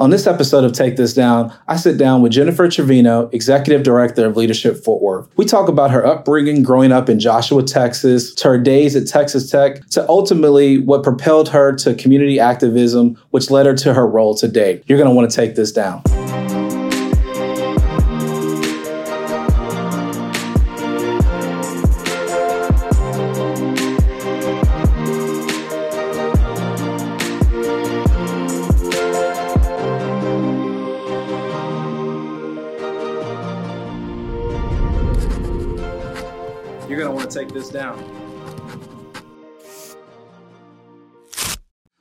On this episode of Take This Down, I sit down with Jennifer Trevino, Executive Director of Leadership Fort Worth. We talk about her upbringing growing up in Joshua, Texas, to her days at Texas Tech, to ultimately what propelled her to community activism, which led her to her role today. You're going to want to take this down.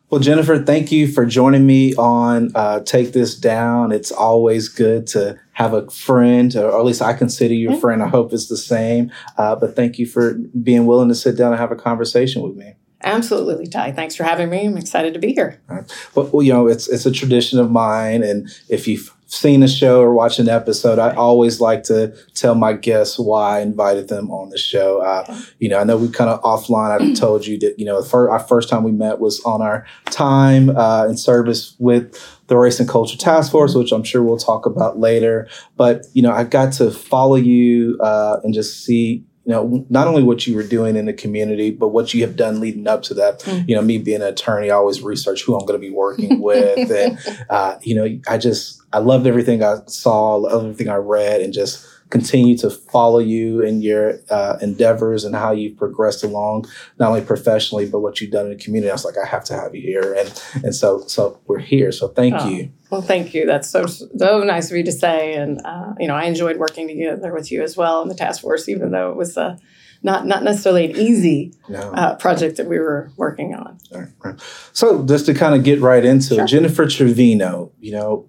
Well, Jennifer, thank you for joining me on uh, Take This Down. It's always good to have a friend, or at least I consider you a friend. I hope it's the same. Uh, but thank you for being willing to sit down and have a conversation with me. Absolutely, Ty. Thanks for having me. I'm excited to be here. Right. Well, you know, it's it's a tradition of mine, and if you've seen a show or watched an episode, I always like to tell my guests why I invited them on the show. Uh, you know, I know we kind of offline. I told you that you know first, our first time we met was on our time uh, in service with the Race and Culture Task Force, which I'm sure we'll talk about later. But you know, I got to follow you uh, and just see you know, not only what you were doing in the community, but what you have done leading up to that. Mm-hmm. You know, me being an attorney, I always research who I'm going to be working with, and uh, you know, I just I loved everything I saw, loved everything I read, and just continue to follow you in your uh, endeavors and how you've progressed along, not only professionally but what you've done in the community. I was like, I have to have you here, and and so so we're here. So thank oh, you. Well, thank you. That's so so nice of you to say, and uh, you know, I enjoyed working together with you as well in the task force, even though it was a uh, not not necessarily an easy no. uh, project that we were working on. Right, right. So just to kind of get right into sure. it, Jennifer Trevino, you know,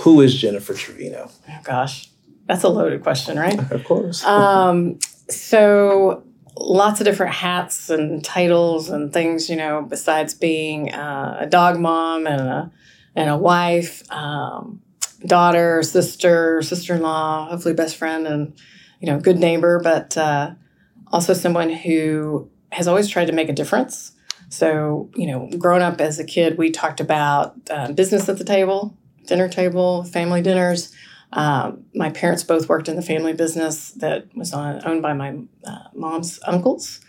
who is Jennifer Trevino? Oh gosh, that's a loaded question, right? of course. um, so lots of different hats and titles and things, you know, besides being uh, a dog mom and a and a wife, um, daughter, sister, sister-in-law, hopefully best friend, and you know, good neighbor, but uh, also someone who has always tried to make a difference. So, you know, growing up as a kid, we talked about uh, business at the table, dinner table, family dinners. Um, my parents both worked in the family business that was on, owned by my uh, mom's uncles.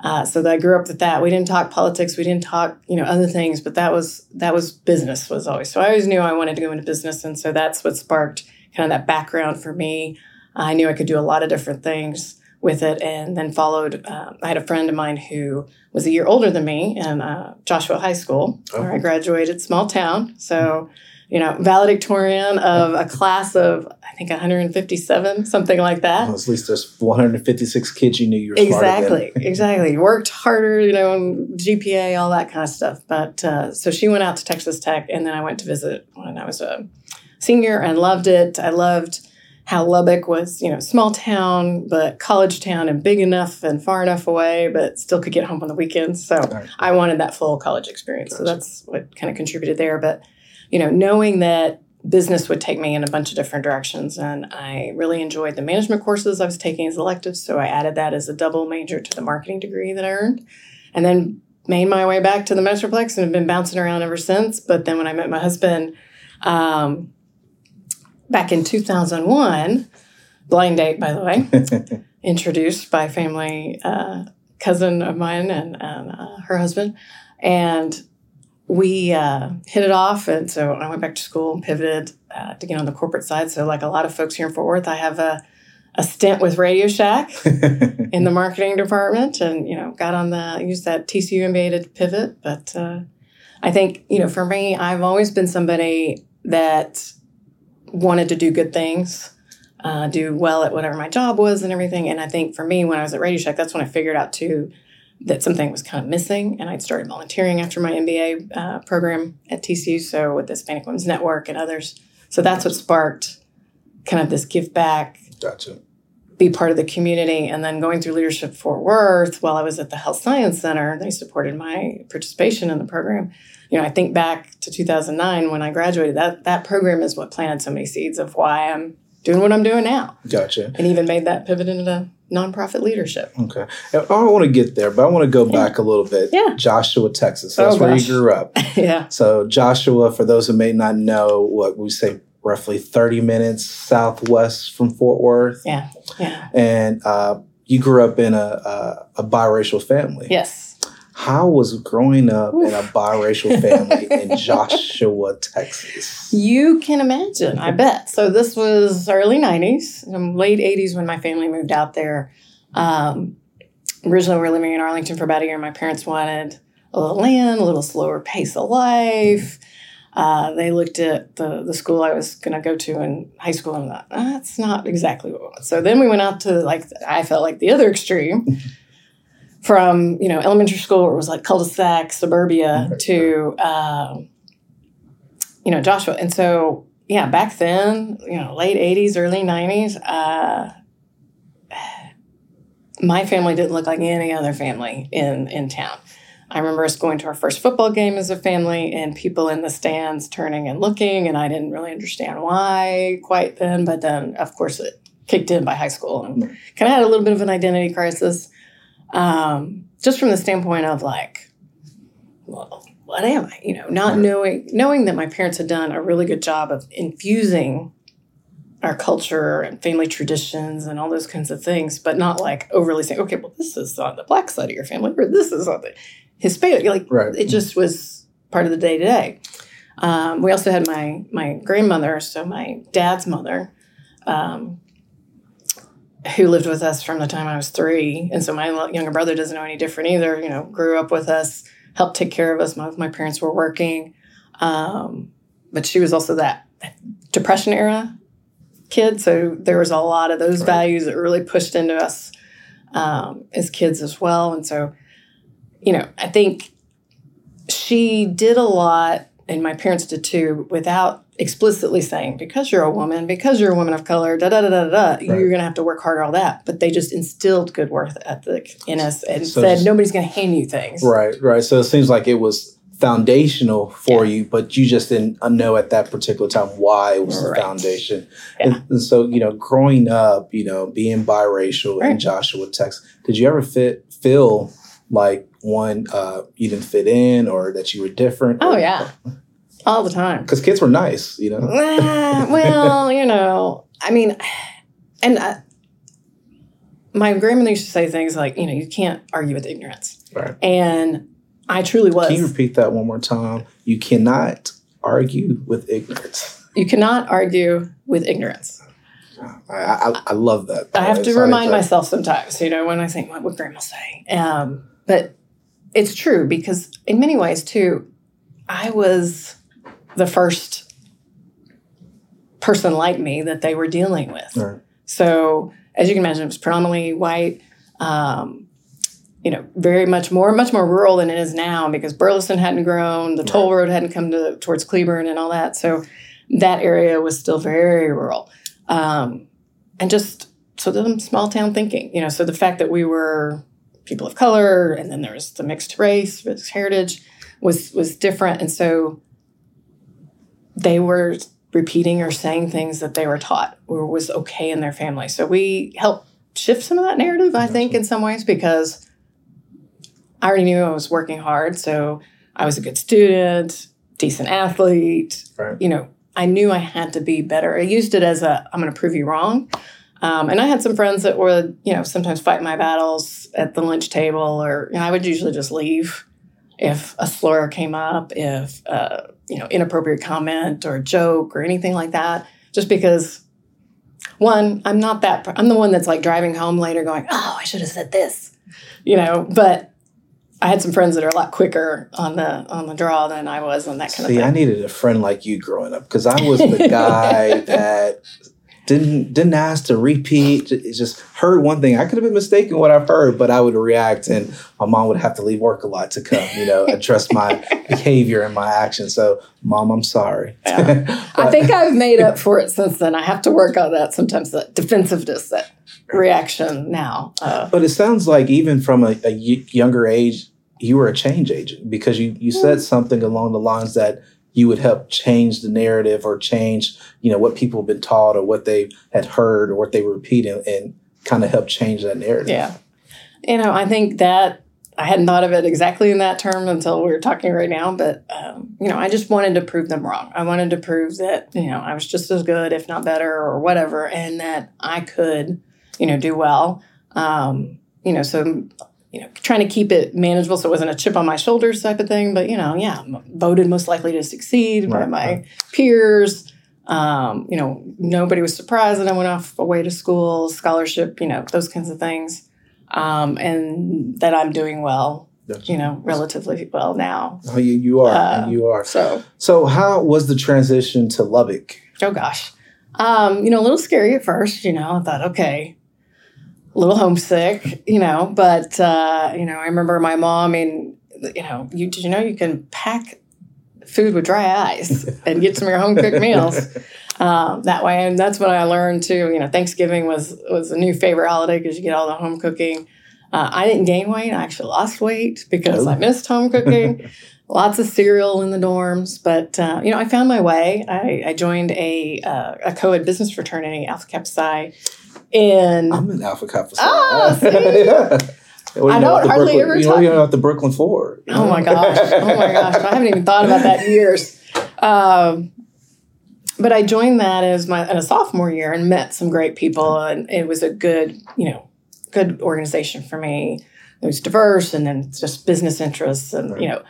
Uh, so that I grew up with that. We didn't talk politics. We didn't talk, you know, other things. But that was that was business was always. So I always knew I wanted to go into business, and so that's what sparked kind of that background for me. I knew I could do a lot of different things with it, and then followed. Uh, I had a friend of mine who was a year older than me in uh, Joshua High School, oh. where I graduated, small town. So you know, valedictorian of a class of I think 157, something like that. Well, at least there's 156 kids you knew you were exactly, exactly. Worked harder, you know, GPA, all that kind of stuff. But uh, so she went out to Texas Tech, and then I went to visit when I was a senior and loved it. I loved how Lubbock was, you know, small town, but college town and big enough and far enough away, but still could get home on the weekends. So right. I wanted that full college experience. Gotcha. So that's what kind of contributed there. But you know, knowing that business would take me in a bunch of different directions. And I really enjoyed the management courses I was taking as electives. So I added that as a double major to the marketing degree that I earned. And then made my way back to the Metroplex and have been bouncing around ever since. But then when I met my husband um, back in 2001, blind date, by the way, introduced by family uh, cousin of mine and, and uh, her husband. And we uh, hit it off. And so I went back to school and pivoted uh, to get on the corporate side. So, like a lot of folks here in Fort Worth, I have a, a stint with Radio Shack in the marketing department and, you know, got on the, used that TCU MBA to pivot. But uh, I think, you know, for me, I've always been somebody that wanted to do good things. Uh, do well at whatever my job was and everything. And I think for me, when I was at Radio Shack, that's when I figured out too that something was kind of missing, and I'd started volunteering after my MBA uh, program at TCU. So with the Hispanic Women's Network and others, so that's what sparked kind of this give back. Gotcha. Be part of the community, and then going through Leadership Fort Worth while I was at the Health Science Center, they supported my participation in the program. You know, I think back to 2009 when I graduated. That that program is what planted so many seeds of why I'm doing what I'm doing now. Gotcha. And even made that pivot into nonprofit leadership. Okay. I don't want to get there, but I want to go Yeah. back a little bit. Yeah. Joshua, Texas. Oh, That's where gosh. you grew up. yeah. So Joshua, for those who may not know, what we say roughly 30 minutes southwest from Fort Worth. Yeah. Yeah. And uh, you grew up in a, a, a biracial family. Yes. How was growing up in a biracial family in Joshua, Texas? You can imagine, I bet. So this was early 90s, um, late 80s when my family moved out there. Um, originally, we were living in Arlington for about a year. My parents wanted a little land, a little slower pace of life. Uh, they looked at the, the school I was going to go to in high school and thought, that's not exactly what we want. So then we went out to, like, I felt like the other extreme. From you know elementary school, where it was like cul-de-sac suburbia, to um, you know Joshua, and so yeah, back then, you know, late '80s, early '90s, uh, my family didn't look like any other family in in town. I remember us going to our first football game as a family, and people in the stands turning and looking, and I didn't really understand why quite then. But then, of course, it kicked in by high school, and kind of had a little bit of an identity crisis, um, just from the standpoint of like, well, what am I? You know, not knowing knowing that my parents had done a really good job of infusing our culture and family traditions and all those kinds of things, but not like overly saying, okay, well, this is on the black side of your family, or this is on the Hispanic. Like Right. it just was part of the day to day. Um, We also had my my grandmother, so my dad's mother, um, who lived with us from the time I was three, and so my younger brother doesn't know any different either. You know, grew up with us, helped take care of us. My my parents were working, um, but she was also that depression era kid, so there was a lot of those Right. values that really pushed into us um, as kids as well, and so you know, I think she did a lot, and my parents did too, without explicitly saying, because you're a woman, because you're a woman of color, da da da da da, you're going to have to work harder, all that. But they just instilled good work ethic in us and So said, just- nobody's going to hand you things. Right, right. So it seems like it was foundational for you, but you just didn't know at that particular time why it was the foundation. Yeah. And, and so, you know, growing up, you know, being biracial in Joshua, Texas, did you ever fit feel like one uh, you didn't fit in or that you were different? Oh, yeah. All the time. because kids were nice, you know. Ah, well, you know, I mean, and I, my grandmother used to say things like, you know, you can't argue with ignorance. Right. And I truly was. Can you repeat that one more time? You cannot argue with ignorance. You cannot argue with ignorance. I, I, I love that. I have to remind myself sometimes, you know, when I think, what would grandma say? Um, but it's true because in many ways, too, I was the first person like me that they were dealing with. Right. So, as you can imagine, it was predominantly white, um, you know, very much more, much more rural than it is now because Burleson hadn't grown, the toll road hadn't come to towards Cleburne and all that. So, that area was still very rural, um, and just so the small town thinking, you know. So the fact that we were people of color, and then there was the mixed race, mixed heritage, was was different, and so they were repeating or saying things that they were taught or was okay in their family. So we helped shift some of that narrative, I think, in some ways, because I already knew I was working hard. So I was a good student, decent athlete. Right. You know, I knew I had to be better. I used it as a I'm going to prove you wrong. Um, and I had some friends that would, you know, sometimes fight my battles at the lunch table, or you know, I would usually just leave if a slur came up, if uh, you know, inappropriate comment or joke or anything like that, just because one, I'm not that I'm the one that's like driving home later going, "Oh, I should have said this." You know, but I had some friends that are a lot quicker on the on the draw than I was on that kind See, of I needed a friend like you growing up because I was the guy that didn't didn't ask to repeat. Just heard one thing. I could have been mistaken what I've heard, but I would react, and my mom would have to leave work a lot to come, you know, address my behavior and my actions. So, mom, I'm sorry. Yeah. I think I've made up for it since then. I have to work on that sometimes, that defensiveness, that reaction now. Uh, But it sounds like even from a, a y- younger age, you were a change agent because you you said something along the lines that you would help change the narrative or change you know what people have been taught or what they had heard or what they were repeating and kind of help change that narrative. Yeah. You know, I think that I hadn't thought of it exactly in that term until we were talking right now, but um, you know, I just wanted to prove them wrong. I wanted to prove that you know I was just as good, if not better, or whatever, and that I could, you know, do well. Um, you know, so you know, trying to keep it manageable so it wasn't a chip on my shoulders type of thing. But you know, yeah, voted most likely to succeed right, by my right. peers. Um, you know, nobody was surprised that I went off away to school, scholarship, you know, those kinds of things um, and that I'm doing well. That's you know, relatively well now. Oh, you, you are. Uh, you are. So, so how was the transition to Lubbock? Oh gosh, um, you know, a little scary at first. You know, I thought, okay, little homesick. You know, but uh, you know, I remember my mom. Mean, you know, you did you know you can pack food with dry ice and get some of your home cooked meals um, that way. And that's what I learned too. You know, Thanksgiving was was a new favorite holiday because you get all the home cooking. Uh, I didn't gain weight. I actually lost weight because oh. I missed home cooking. Lots of cereal in the dorms, but uh, you know, I found my way. I, I joined a uh, a co-ed business fraternity, Alpha Kappa In I'm in Alpha Kappa. Oh, yeah. I don't hardly Brooklyn, ever you know, you know, the Brooklyn Four. Oh my gosh! Oh my gosh! I haven't even thought about that in years. Um, but I joined that as my in a sophomore year and met some great people, and it was a good, you know, good organization for me. It was diverse, and then just business interests, and right. you know,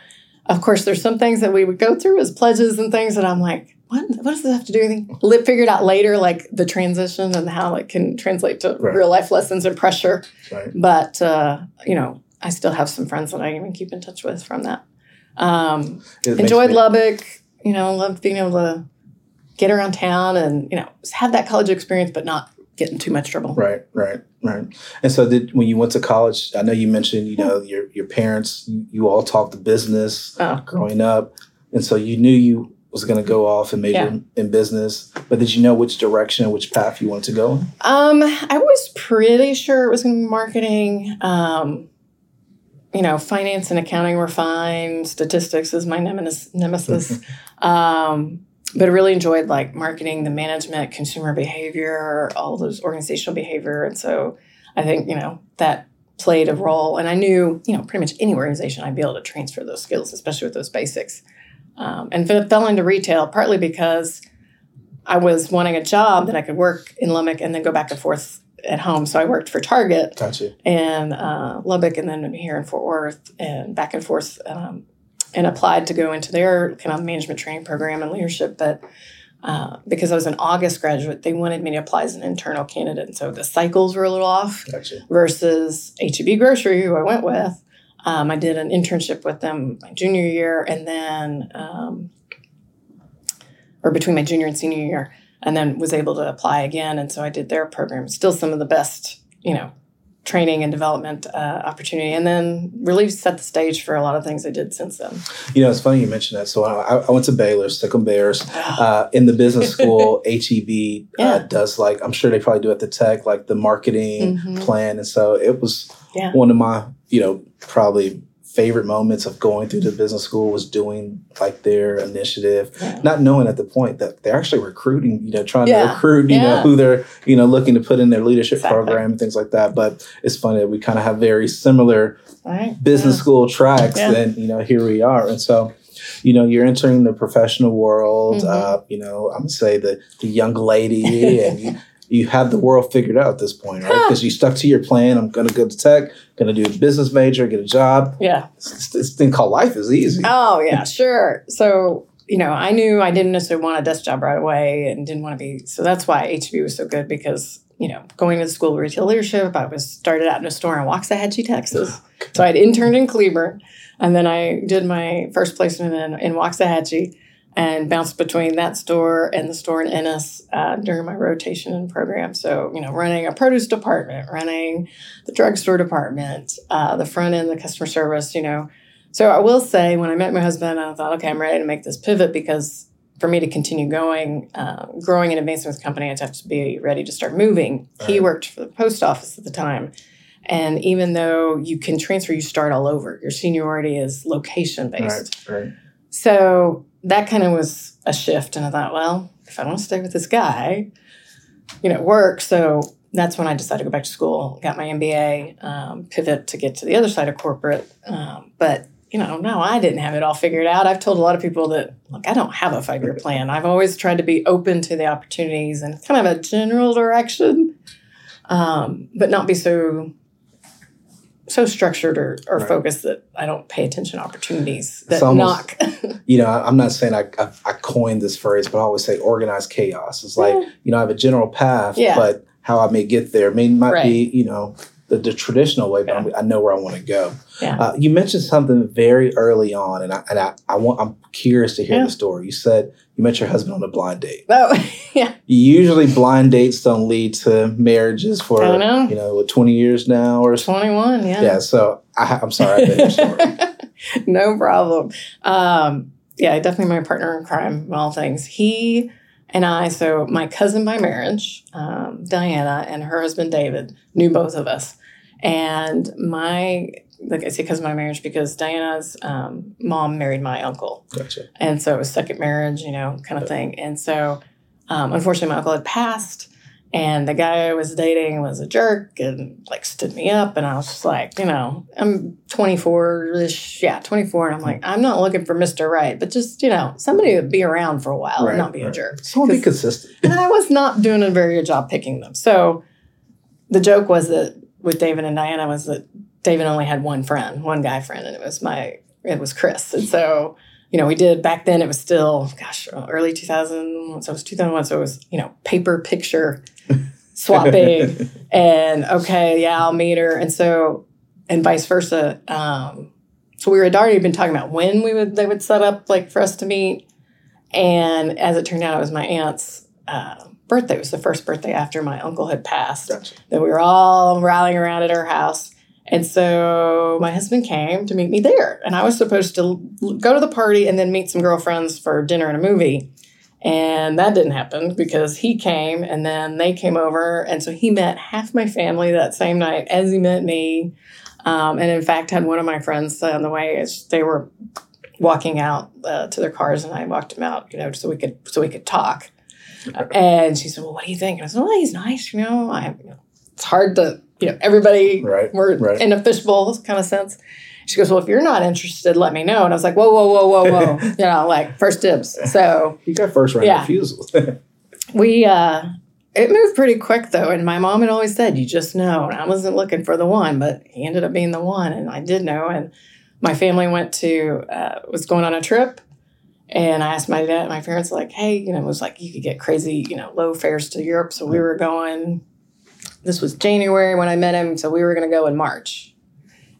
of course, there's some things that we would go through as pledges and things that I'm like, what, what does this have to do with anything? Figured out later, like the transition and how it can translate to right. real life lessons and pressure. Right. But uh, you know, I still have some friends that I even keep in touch with from that. Um, enjoyed me- Lubbock. You know, loved being able to get around town and you know have that college experience, but not get in too much trouble. Right, right, right. And so, did when you went to college? I know you mentioned you know your your parents. You, all talked the business oh. growing up, and so you knew you was going to go off and major yeah. in, in, business. But did you know which direction, which path you wanted to go? Um, I was pretty sure it was going to be marketing. Um, you know, finance and accounting were fine. Statistics is my nemesis. nemesis. um, but I really enjoyed like marketing, the management, consumer behavior, all those organizational behavior. And so I think, you know, that played a role. And I knew, you know, pretty much any organization I'd be able to transfer those skills, especially with those basics. Um, and fell into retail partly because I was wanting a job that I could work in Lubbock and then go back and forth at home. So I worked for Target gotcha. and uh, Lubbock and then here in Fort Worth and back and forth um, and applied to go into their kind of management training program and leadership. But uh, because I was an August graduate, they wanted me to apply as an internal candidate. And so the cycles were a little off gotcha. versus HEB Grocery, who I went with. Um, I did an internship with them my junior year and then, um, or between my junior and senior year, and then was able to apply again. And so I did their program. Still some of the best, you know, training and development uh, opportunity, and then really set the stage for a lot of things I did since then. You know, it's funny you mentioned that. So I, I went to Baylor, Sic 'em Bears. Uh, in the business school, HEB uh, yeah. uh, does like I'm sure they probably do at the tech, like the marketing mm-hmm. plan, and so it was yeah. one of my you know probably favorite moments of going through the business school was doing like their initiative, yeah. not knowing at the point that they're actually recruiting, you know, trying yeah. to recruit, you yeah. know, who they're, you know, looking to put in their leadership exactly. program and things like that. But it's funny that we kind of have very similar right. business school tracks and, you know, here we are. And so, you know, you're entering the professional world, mm-hmm. uh, you know, I'm gonna say the, the young lady and you, you have the world figured out at this point, right? Because you stuck to your plan. I'm going to go to tech, going to do a business major, get a job. Yeah. This, this thing called life is easy. Oh, yeah, sure. So, you know, I knew I didn't necessarily want a desk job right away and didn't want to be. So that's why HEB was so good because, you know, going to the school of retail leadership, I was started out in a store in Waxahachie, Texas. so I'd interned in Cleburne. And then I did my first placement in, in Waxahachie and bounced between that store and the store in Ennis uh, during my rotation and program. So, you know, running a produce department, running the drugstore department, uh, the front end, the customer service, you know. So I will say, when I met my husband, I thought, okay, I'm ready to make this pivot because for me to continue going, uh, growing and advancing with the company, I'd have to be ready to start moving. Right. He worked for the post office at the time. And even though you can transfer, you start all over. Your seniority is location based. Right, right. So that kind of was a shift. And I thought, well, if I want to stay with this guy, you know, work. So that's when I decided to go back to school, got my MBA, um, pivot to get to the other side of corporate. Um, but you know, no, I didn't have it all figured out. I've told a lot of people that, look, I don't have a five year plan. I've always tried to be open to the opportunities and kind of a general direction, um, but not be so so structured or, or Right. focused that I don't pay attention to opportunities that It's almost- knock. you know, I- I'm not saying I, I, I coined this phrase, but I always say organized chaos. It's like, Yeah. you know, I have a general path, Yeah. but how I may get there may might Right. be, you know, the, the traditional way, but I'm, I know where I want to go. Yeah. Uh, you mentioned something very early on, and I, and I, I want I'm curious to hear Yeah. the story. You said you met your husband on a blind date. oh, yeah. Usually, blind dates don't lead to marriages for know. you know what, 20 years now or 21, yeah. Yeah. So I, I'm sorry, I bet your story. no problem. Um, yeah, definitely my partner in crime, of all things. He and I, so my cousin by marriage, um, Diana, and her husband David knew both of us. And my, like I say, cousin by marriage because Diana's um, mom married my uncle. Gotcha. And so it was second marriage, you know, kind of thing. And so um, unfortunately, my uncle had passed. And the guy I was dating was a jerk and like stood me up. And I was just like, you know, I'm 24 ish. Yeah, 24. And I'm like, I'm not looking for Mr. Right, but just, you know, somebody to be around for a while Right, and not be a right. jerk. Someone be consistent. and I was not doing a very good job picking them. So the joke was that with David and Diana was that David only had one friend, one guy friend, and it was my it was Chris. And so you know we did back then. It was still gosh early 2000. So it was 2001. So it was you know paper picture swapping and okay yeah I'll meet her and so and vice versa. Um, so we had already been talking about when we would they would set up like for us to meet. And as it turned out, it was my aunt's uh, birthday. It was the first birthday after my uncle had passed. Gotcha. That we were all rallying around at her house. And so my husband came to meet me there. And I was supposed to l- go to the party and then meet some girlfriends for dinner and a movie. And that didn't happen because he came and then they came over. And so he met half my family that same night as he met me. Um, and in fact, had one of my friends on the way as they were walking out uh, to their cars, and I walked him out, you know, so we could so we could talk. And she said, "Well, what do you think?" And I said, "Well, he's nice, you know. I, you know it's hard to, you know, everybody Right, we're right. in a fishbowl kind of sense." She goes, "Well, if you're not interested, let me know." And I was like, "Whoa, whoa, whoa, whoa, whoa!" you know, like first dibs. So You got first round Yeah. refusal. we uh it moved pretty quick though and my mom had always said you just know and i wasn't looking for the one but he ended up being the one and i did know and my family went to uh, was going on a trip and i asked my dad my parents like hey you know it was like you could get crazy you know low fares to europe so we were going this was january when i met him so we were going to go in march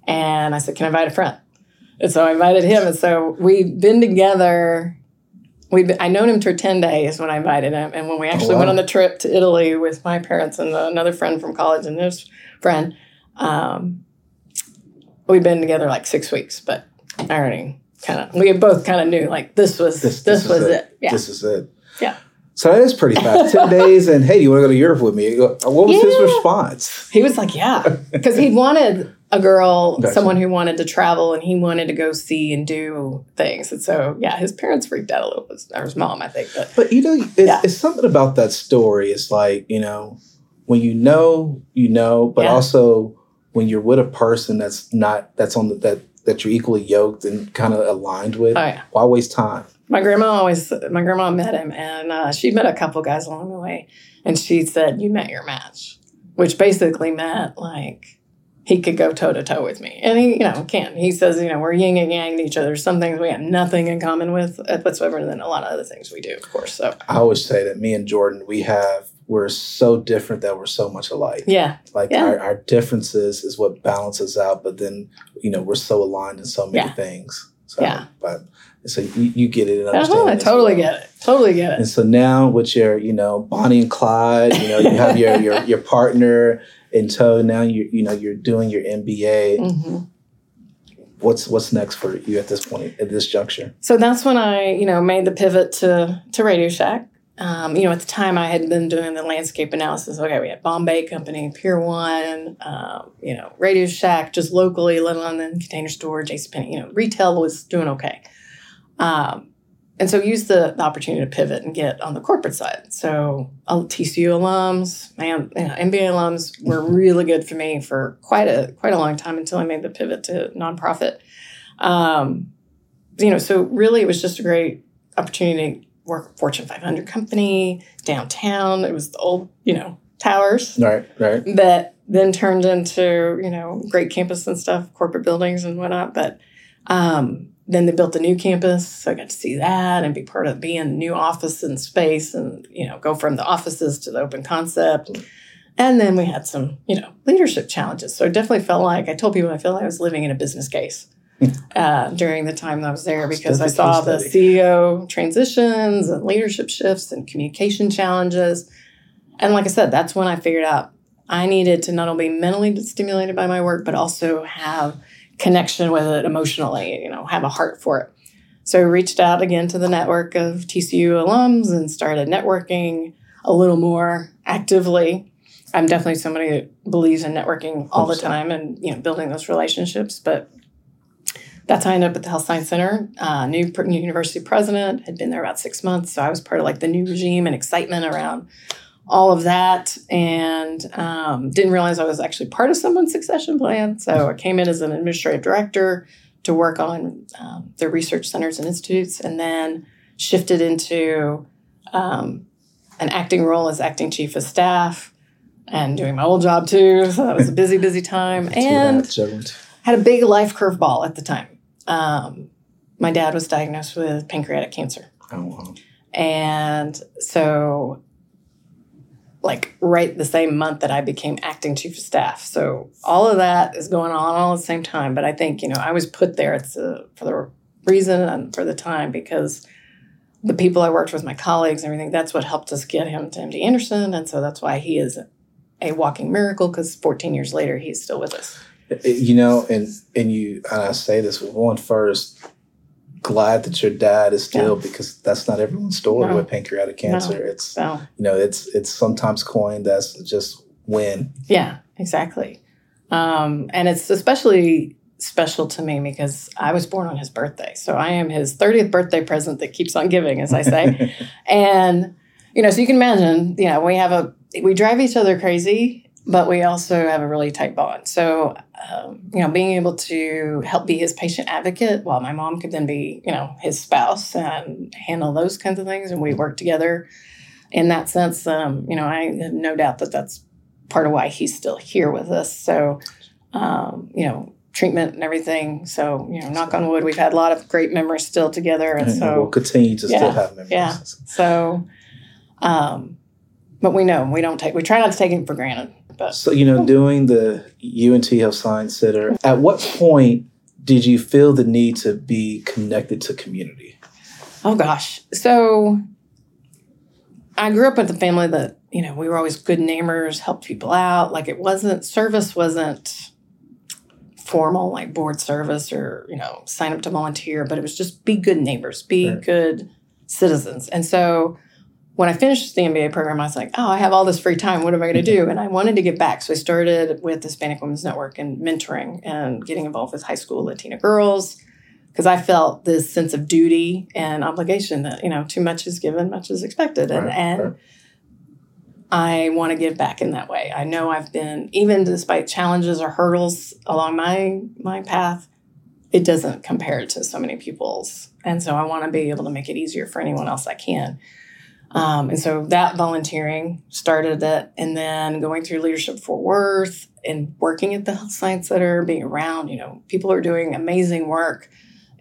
and i said can i invite a friend and so i invited him and so we've been together We'd I known him for 10 days when I invited him. And when we actually wow. went on the trip to Italy with my parents and another friend from college and his friend, um, we'd been together like six weeks, but I already kind of, we both kind of knew like this was, this, This- this was it. it. Yeah. This is it. Yeah. So that is pretty fast. Ten days, and hey, do you want to go to Europe with me? What was his response? He was like, yeah, because he wanted a girl, Gotcha. someone who wanted to travel and he wanted to go see and do things. And so, yeah, his parents freaked out a little bit, or his mom, I think. But But you know, it's, Yeah. it's something about that story. It's like you know, when you know, you know, but Yeah. also when you're with a person that's not that's on the, that that you're equally yoked and kind of aligned with. oh, yeah. Why waste time? My grandma always, my grandma met him, and uh, she met a couple guys along the way, and she said, "You met your match," which basically meant like he could go toe to toe with me, and he, you know, can. He says, you know, we're yin and yang to each other. Some things we have nothing in common with uh, whatsoever, and then a lot of other things we do, of course. So I always say that me and Jordan, we have we're so different that we're so much alike. yeah, Like Yeah. our, our differences is what balances out, but then you know we're so aligned in so many Yeah. things. So, Yeah. But so you, you get it and understand. uh-huh, I totally well. get it, totally get it. And so now with your, you know, Bonnie and Clyde, you know, you have your your your partner in tow. Now you you know you're doing your MBA. hmm What's what's next for you at this point at this juncture? So that's when I, you know, made the pivot to to Radio Shack. Um, you know, at the time I had been doing the landscape analysis. Okay, we had Bombay Company, Pier One, um, you know, Radio Shack, just locally, let alone then Container Store, JCPenney. You know, retail was doing okay. Um, and so use the, the opportunity to pivot and get on the corporate side. So uh, TCU alums, man, you know, MBA alums were really good for me for quite a quite a long time until I made the pivot to nonprofit. Um, you know, so really it was just a great opportunity to work Fortune 500 company downtown. It was the old, you know, towers. Right, right. That then turned into, you know, great campus and stuff, corporate buildings and whatnot. But um, then they built a new campus, so I got to see that and be part of being new office and space, and you know, go from the offices to the open concept. And then we had some, you know, leadership challenges. So I definitely felt like I told people I felt like I was living in a business case uh, during the time that I was there because I saw the CEO transitions and leadership shifts and communication challenges. And like I said, that's when I figured out I needed to not only be mentally stimulated by my work, but also have connection with it emotionally, you know, have a heart for it. So I reached out again to the network of TCU alums and started networking a little more actively. I'm definitely somebody that believes in networking all the time and you know building those relationships. But that's how I ended up at the Health Science Center. Uh, new, new university president had been there about six months, so I was part of like the new regime and excitement around all of that and um, didn't realize I was actually part of someone's succession plan. So I came in as an administrative director to work on um, their research centers and institutes, and then shifted into um, an acting role as acting chief of staff and doing my old job too. So that was a busy, busy time. and had a big life curveball at the time. Um, my dad was diagnosed with pancreatic cancer. Oh, wow. And so like right the same month that I became acting chief of staff. So all of that is going on all at the same time. But I think, you know, I was put there it's a, for the reason and for the time because the people I worked with, my colleagues, and everything, that's what helped us get him to MD Anderson. And so that's why he is a walking miracle because 14 years later, he's still with us. Uh, you know, and and you and I say this with one first, glad that your dad is still yeah. because that's not everyone's story no. with pancreatic cancer. No. It's no. you know, it's it's sometimes coined as just win. Yeah, exactly. Um, and it's especially special to me because I was born on his birthday. So I am his 30th birthday present that keeps on giving, as I say. and you know, so you can imagine, you know, we have a we drive each other crazy but we also have a really tight bond. So, um, you know, being able to help be his patient advocate while my mom could then be, you know, his spouse and handle those kinds of things, and we work together in that sense. Um, you know, I have no doubt that that's part of why he's still here with us. So, um, you know, treatment and everything. So, you know, knock on wood, we've had a lot of great memories still together, and, and so we'll continue to yeah, still have memories. Yeah. So, um, but we know we don't take we try not to take it for granted. But so you know, doing the UNT Health Science Center, at what point did you feel the need to be connected to community? Oh gosh, so I grew up with a family that you know we were always good neighbors, helped people out. Like it wasn't service wasn't formal like board service or you know sign up to volunteer, but it was just be good neighbors, be right. good citizens, and so when I finished the MBA program, I was like, oh, I have all this free time. What am I going to do? And I wanted to get back. So I started with Hispanic Women's Network and mentoring and getting involved with high school Latina girls because I felt this sense of duty and obligation that, you know, too much is given, much is expected. And, right, and right. I want to give back in that way. I know I've been, even despite challenges or hurdles along my my path, it doesn't compare to so many people's. And so I want to be able to make it easier for anyone else I can. Um, and so that volunteering started it, and then going through Leadership Fort Worth and working at the Health Science Center, being around, you know, people are doing amazing work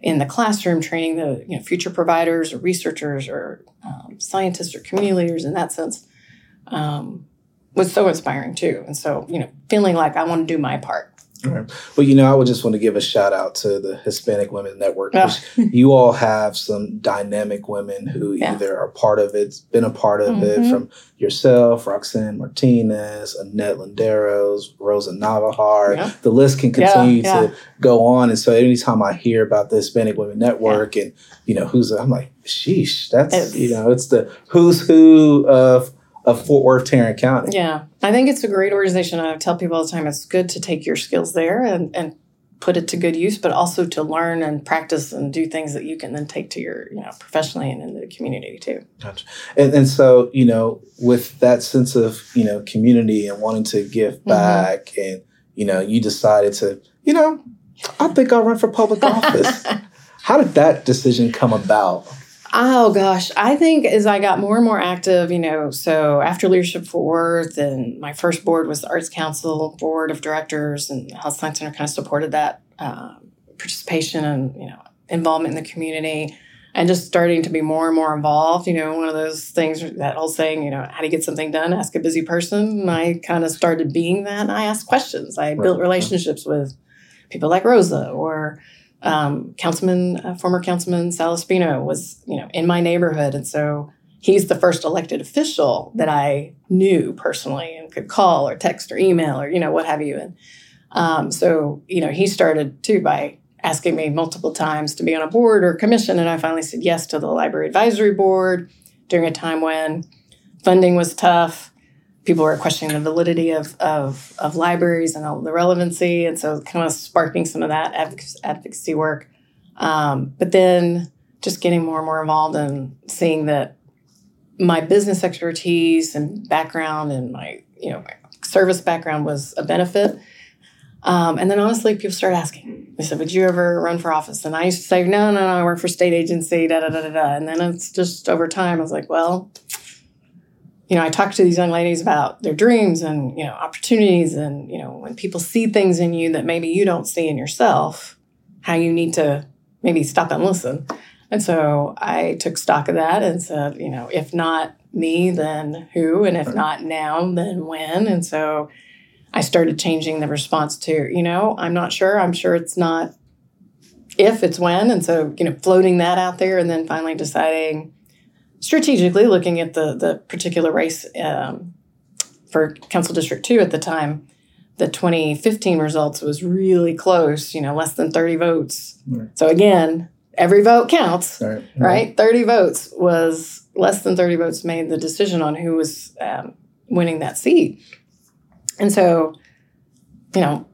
in the classroom, training the you know future providers or researchers or um, scientists or community leaders in that sense, um, was so inspiring too. And so you know, feeling like I want to do my part. Right. Well, you know, I would just want to give a shout out to the Hispanic Women Network. Oh. you all have some dynamic women who yeah. either are part of it, been a part of mm-hmm. it, from yourself, Roxanne Martinez, Annette Landeros, Rosa Navejar. Yeah. The list can continue yeah, to go on. And so anytime I hear about the Hispanic Women Network and, you know, who's, I'm like, sheesh, that's, it's, you know, it's the who's who of of Fort Worth, Tarrant County. Yeah, I think it's a great organization. I tell people all the time it's good to take your skills there and, and put it to good use, but also to learn and practice and do things that you can then take to your, you know, professionally and in the community too. Gotcha. And, and so, you know, with that sense of, you know, community and wanting to give Mm-hmm. back and, you know, you decided to, you know, I think I'll run for public office. How did that decision come about? Oh gosh, I think as I got more and more active, you know, so after Leadership Fort Worth, and my first board was the Arts Council Board of Directors, and the Health Science Center kind of supported that um, participation and you know involvement in the community, and just starting to be more and more involved. You know, one of those things that old saying, you know, how do you get something done? Ask a busy person. And I kind of started being that, and I asked questions. I built Right. relationships with people like Rosa or um, Councilman, uh, former Councilman Sal Espino was, you know, in my neighborhood, and so he's the first elected official that I knew personally and could call or text or email or you know what have you. And um, so you know he started too by asking me multiple times to be on a board or commission, and I finally said yes to the library advisory board during a time when funding was tough. People were questioning the validity of, of, of libraries and the relevancy, and so kind of sparking some of that advocacy work. Um, but then just getting more and more involved and seeing that my business expertise and background and my you know my service background was a benefit. Um, and then honestly, people started asking. They said, "Would you ever run for office?" And I used to say, "No, no, no. I work for state agency." Da da da da da. And then it's just over time, I was like, "Well." You know, I talked to these young ladies about their dreams and you know opportunities, and you know when people see things in you that maybe you don't see in yourself, how you need to maybe stop and listen. And so I took stock of that and said, you know, if not me, then who? And if not now, then when? And so I started changing the response to, you know, I'm not sure. I'm sure it's not if, it's when. And so, you know, floating that out there and then finally deciding strategically, looking at the, the particular race um, for Council District 2 at the time, the 2015 results was really close, you know, less than 30 votes. Right. So again, every vote counts Right. right? 30 votes was less than 30 votes made the decision on who was um, winning that seat. And so, you know,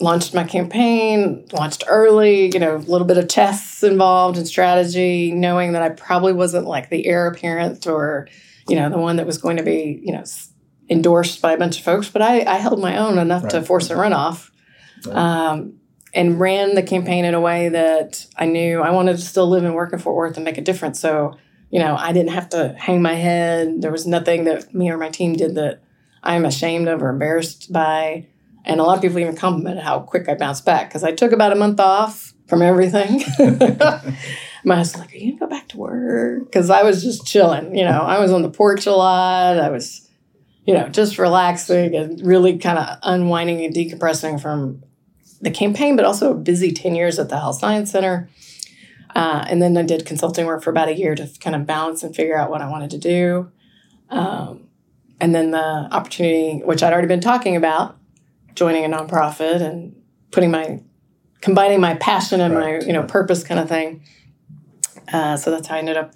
launched my campaign, launched early, you know, a little bit of tests involved and strategy, knowing that I probably wasn't like the heir apparent or, you know, the one that was going to be, you know, endorsed by a bunch of folks. But I, I held my own enough to force a runoff. Right. Um, and ran the campaign in a way that I knew I wanted to still live and work in Fort Worth and make a difference. So, you know, I didn't have to hang my head. There was nothing that me or my team did that I'm ashamed of or embarrassed by. And a lot of people even complimented how quick I bounced back because I took about a month off from everything. my husband's like, Are you gonna go back to work? Because I was just chilling. You know, I was on the porch a lot. I was, you know, just relaxing and really kind of unwinding and decompressing from the campaign, but also busy 10 years at the Health Science Center. Uh, and then I did consulting work for about a year to kind of balance and figure out what I wanted to do. Um, and then the opportunity, which I'd already been talking about, joining a nonprofit and putting my, combining my passion and Right, my, you know, purpose kind of thing. Uh, so that's how I ended up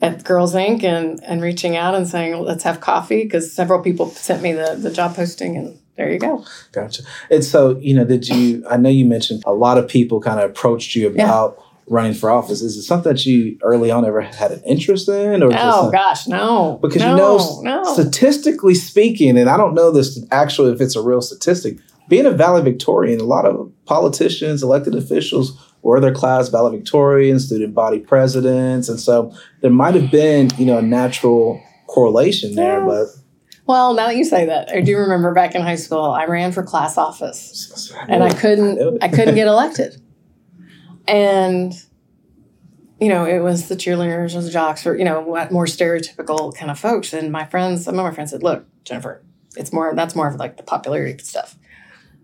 at Girls Inc. and, and reaching out and saying, let's have coffee because several people sent me the, the job posting and there you go. Gotcha. And so, you know, did you, I know you mentioned a lot of people kind of approached you Yeah. Running for office. Is it something that you early on ever had an interest in? Or Oh gosh, no. because no, you know, no. statistically speaking, and I don't know this actually if it's a real statistic, being a valedictorian, a lot of politicians, elected officials were their class valedictorian, student body presidents. And so there might have been, you know, a natural correlation there, Yeah. but well, now that you say that, I do remember back in high school, I ran for class office and I couldn't. I couldn't get elected. And you know, it was the cheerleaders or the jocks or, you know, what more stereotypical kind of folks. And my friends, some of my friends said, look, Jennifer, it's more, that's more of like the popularity stuff.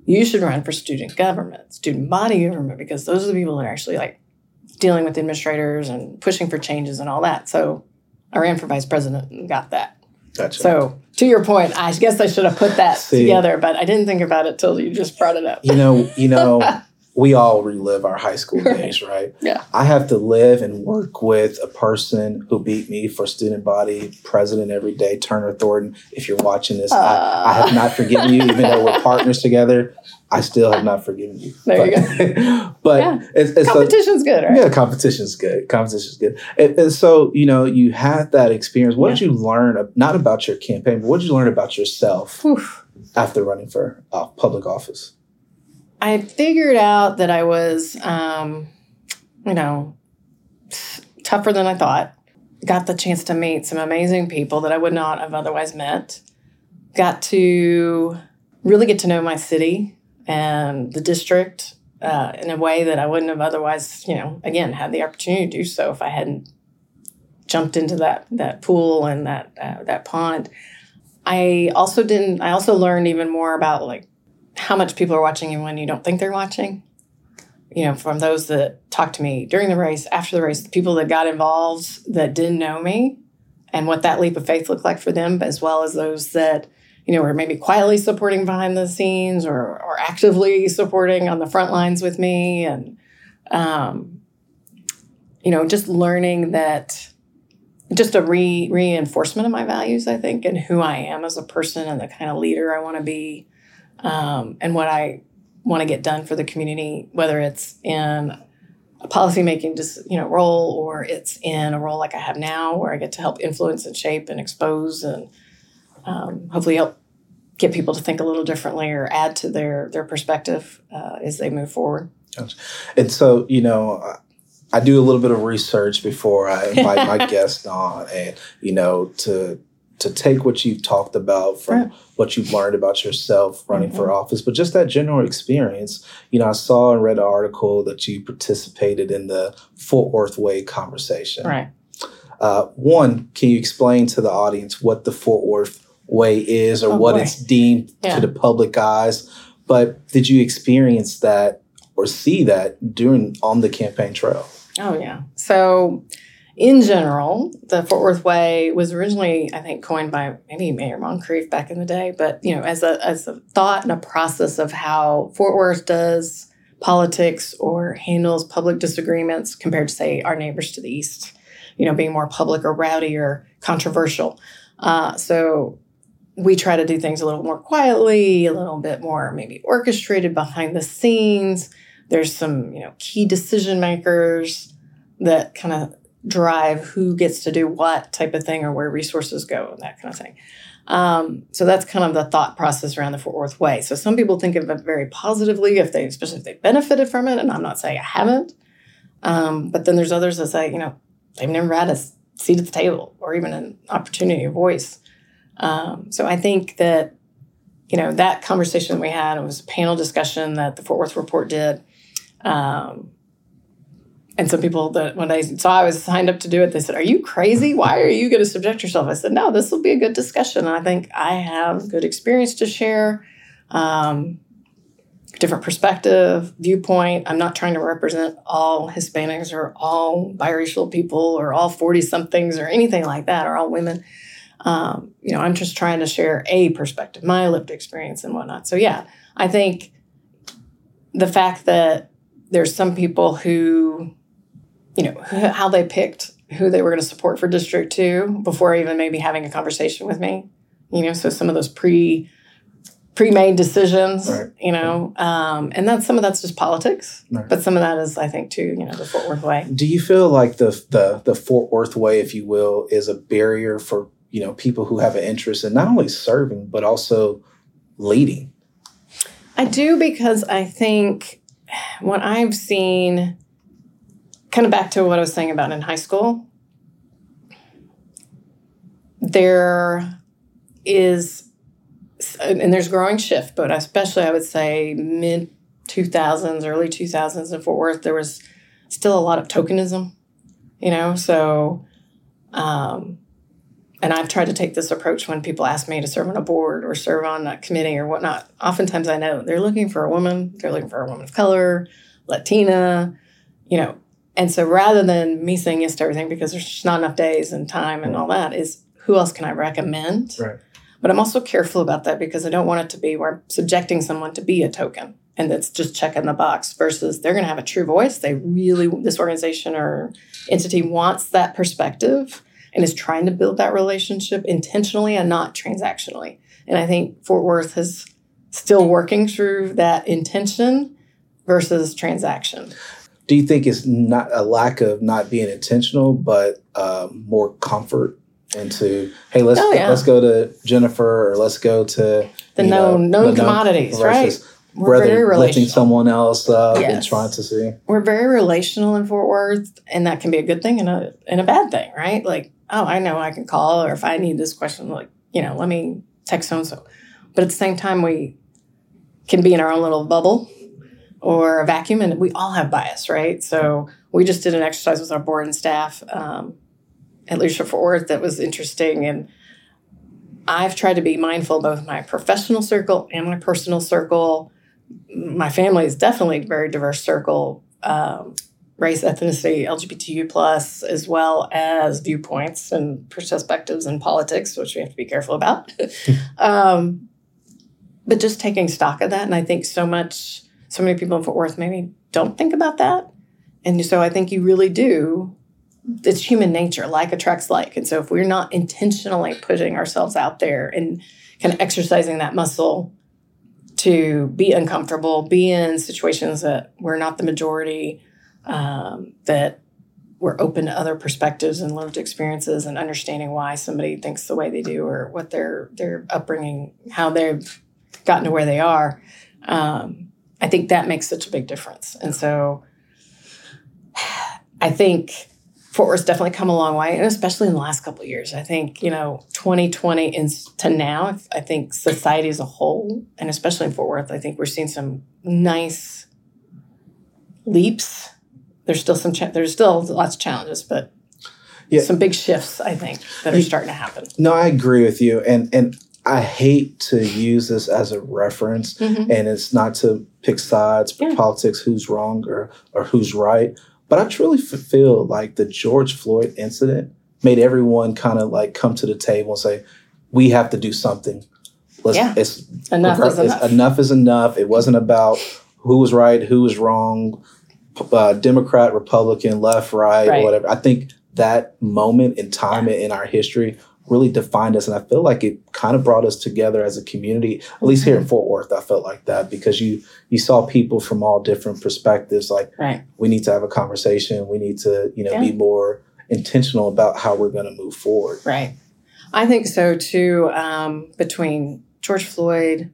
You should run for student government, student body government, because those are the people that are actually like dealing with administrators and pushing for changes and all that. So I ran for vice president and got that. Gotcha. So to your point, I guess I should have put that See. together, but I didn't think about it till you just brought it up. you know, you know, we all relive our high school days, right? Yeah. I have to live and work with a person who beat me for student body president every day, Turner Thornton. If you're watching this, I, I have not forgiven you, even though we're partners together. I still have not forgiven you. There you go. but Yeah. it's, it's Competition's good, right? yeah, competition's good. Competition's good. And, and so, you know, you had that experience. What did you learn, not about your campaign, but what did you learn about yourself Oof. after running for uh, public office? I figured out that I was, um, you know, tougher than I thought. Got the chance to meet some amazing people that I would not have otherwise met. Got to really get to know my city and the district uh, in a way that I wouldn't have otherwise, you know, again, had the opportunity to do so if I hadn't jumped into that that pool and that uh, that pond. I also didn't. I also learned even more about like how much people are watching you when you don't think they're watching. You know, from those that talked to me during the race, after the race, the people that got involved that didn't know me, and what that leap of faith looked like for them, as well as those that you know were maybe quietly supporting behind the scenes or or actively supporting on the front lines with me, and um, you know, just learning that just a re- reinforcement of my values, I think, and who I am as a person and the kind of leader I want to be um, and what I want to get done for the community, whether it's in a policymaking just you know role or it's in a role like I have now, where I get to help influence and shape and expose and um, hopefully help get people to think a little differently or add to their their perspective uh, as they move forward. And so, you know, I- I do a little bit of research before I invite my guest on, and you know, to to take what you've talked about from Right. what you've learned about yourself running for Mhm. office, but just that general experience. You know, I saw and read an article that you participated in the Fort Worth Way conversation. Right. Uh, one, can you explain to the audience what the Fort Worth Way is or Oh, what boy. it's deemed Yeah. to the public eyes? But did you experience that or see that during on the campaign trail? Oh, yeah. So, in general, the Fort Worth Way was originally, I think, coined by maybe Mayor Moncrief back in the day. But you know, as a as a thought and a process of how Fort Worth does politics or handles public disagreements compared to, say, our neighbors to the east. You know, being more public or rowdy or controversial. Uh, so we try to do things a little more quietly, a little bit more maybe orchestrated behind the scenes. There's some, you know, key decision makers that kind of drive who gets to do what type of thing or where resources go and that kind of thing. Um, so that's kind of the thought process around the Fort Worth Way. So some people think of it very positively if they, especially if they benefited from it, and I'm not saying I haven't. Um, but then there's others that say, you know, they've never had a seat at the table or even an opportunity, a voice. Um, so I think that, you know, that conversation we had, it was a panel discussion that the Fort Worth Report did. Um, and some people that when they saw I was signed up to do it, they said, Are you crazy? Why are you going to subject yourself? I said, No, this will be a good discussion. And I think I have good experience to share, um, different perspective, viewpoint. I'm not trying to represent all Hispanics or all biracial people or all 40 somethings or anything like that or all women. Um, you know, I'm just trying to share a perspective, my lived experience and whatnot. So, yeah, I think the fact that there's some people who, you know, how they picked who they were going to support for District 2 before even maybe having a conversation with me, you know, so some of those pre pre-made decisions Right. you know um, and that's some of that's just politics Right. but some of that is i think too you know the fort worth way Do you feel like the the the Fort Worth way, if you will, is a barrier for you know people who have an interest in not only serving but also leading? I do because I think what I've seen, kind of back to what I was saying about in high school, there is, and there's growing shift, but especially I would say mid 2000s, early 2000s in Fort Worth, there was still a lot of tokenism, you know? So, um, and I've tried to take this approach when people ask me to serve on a board or serve on a committee or whatnot. Oftentimes, I know they're looking for a woman, they're looking for a woman of color, Latina, you know. And so, rather than me saying yes to everything because there's just not enough days and time and all that, is who else can I recommend? Right. But I'm also careful about that because I don't want it to be where I'm subjecting someone to be a token and that's just checking the box versus they're going to have a true voice. They really, this organization or entity wants that perspective and is trying to build that relationship intentionally and not transactionally. And I think Fort Worth is still working through that intention versus transaction. Do you think it's not a lack of not being intentional, but um, more comfort into hey, let's oh, yeah. let's go to Jennifer or let's go to the known know, known commodities, right? We're rather lifting someone else up yes. and trying to see. We're very relational in Fort Worth, and that can be a good thing and a and a bad thing, right? Like, oh, I know I can call, or if I need this question, like, you know, let me text so and so. But at the same time, we can be in our own little bubble or a vacuum, and we all have bias, right? So we just did an exercise with our board and staff um, at Leadership Fort Worth that was interesting, and I've tried to be mindful both my professional circle and my personal circle my family is definitely a very diverse circle um, race ethnicity lgbtq plus as well as viewpoints and perspectives in politics which we have to be careful about um, but just taking stock of that and i think so much so many people in fort worth maybe don't think about that and so i think you really do it's human nature like attracts like and so if we're not intentionally putting ourselves out there and kind of exercising that muscle to be uncomfortable, be in situations that we're not the majority, um, that we're open to other perspectives and lived experiences and understanding why somebody thinks the way they do or what their their upbringing, how they've gotten to where they are. Um, I think that makes such a big difference. And so I think Fort Worth's definitely come a long way, and especially in the last couple of years. I think you know, 2020 to now, I think society as a whole, and especially in Fort Worth, I think we're seeing some nice leaps. There's still some cha- there's still lots of challenges, but yeah. some big shifts I think that are starting to happen. No, I agree with you, and and I hate to use this as a reference, mm-hmm. and it's not to pick sides, yeah. politics, who's wrong or or who's right. But I truly feel like the George Floyd incident made everyone kind of like come to the table and say, we have to do something. Let's, yeah. It's, enough is enough. enough is enough. It wasn't about who was right, who was wrong, uh, Democrat, Republican, left, right, right, whatever. I think that moment in time yeah. in our history really defined us. And I feel like it kind of brought us together as a community, at least here in mm-hmm. Fort Worth. I felt like that because you you saw people from all different perspectives. Like, right. we need to have a conversation. We need to, you know, yeah. be more intentional about how we're going to move forward. Right. I think so too. Um, between George Floyd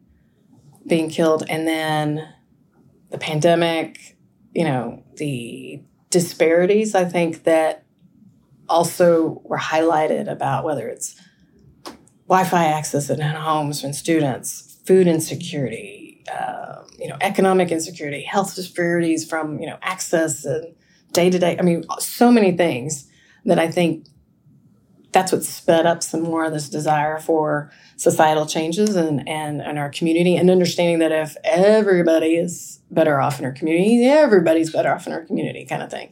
being killed and then the pandemic, you know, the disparities, I think that also were highlighted about whether it's Wi-Fi access in homes and students, food insecurity, um, you know, economic insecurity, health disparities from you know access and day to day. I mean, so many things that I think that's what sped up some more of this desire for societal changes and and, and our community and understanding that if everybody is better off in our community, everybody's better off in our community, kind of thing.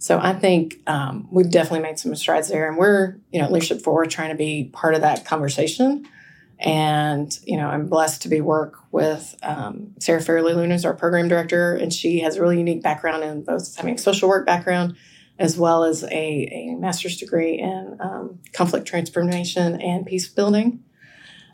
So I think um, we've definitely made some strides there, and we're you know Leadership Fort Worth trying to be part of that conversation. And you know, I'm blessed to be work with um, Sarah Fairley Luna, is our program director, and she has a really unique background in both having a social work background as well as a, a master's degree in um, conflict transformation and peace building.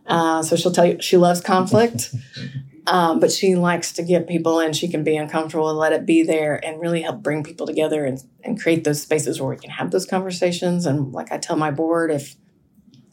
Uh, so she'll tell you she loves conflict. Um, but she likes to get people in. She can be uncomfortable and let it be there and really help bring people together and, and create those spaces where we can have those conversations. And like I tell my board, if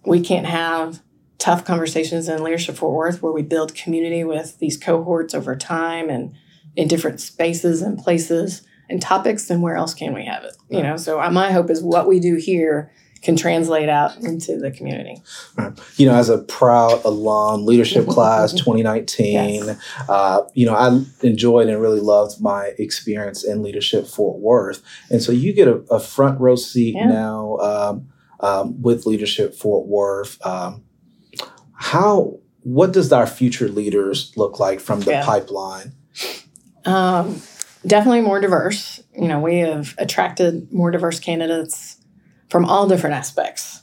we can't have tough conversations in Leadership Fort Worth where we build community with these cohorts over time and in different spaces and places and topics, then where else can we have it? You know, so uh, my hope is what we do here can translate out into the community. Right. You know, as a proud alum, leadership class 2019, yes. uh, you know, I enjoyed and really loved my experience in leadership Fort Worth. And so you get a, a front row seat yeah. now um, um, with leadership Fort Worth. Um, how, what does our future leaders look like from the yeah. pipeline? Um, definitely more diverse. You know, we have attracted more diverse candidates from all different aspects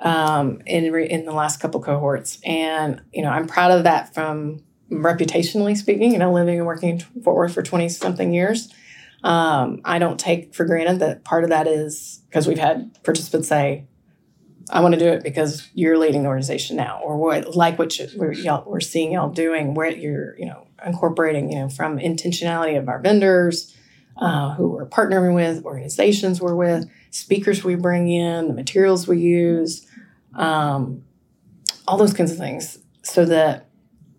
um, in re- in the last couple cohorts, and you know I'm proud of that from reputationally speaking, you know, living and working in Fort Worth for 20 something years. Um, I don't take for granted that part of that is because we've had participants say, I want to do it because you're leading the organization now, or what, like what you, we're, y'all, we're seeing y'all doing, where you're, you know, incorporating, you know, from intentionality of our vendors, uh, who we're partnering with, organizations we're with, speakers we bring in, the materials we use, um, all those kinds of things, so that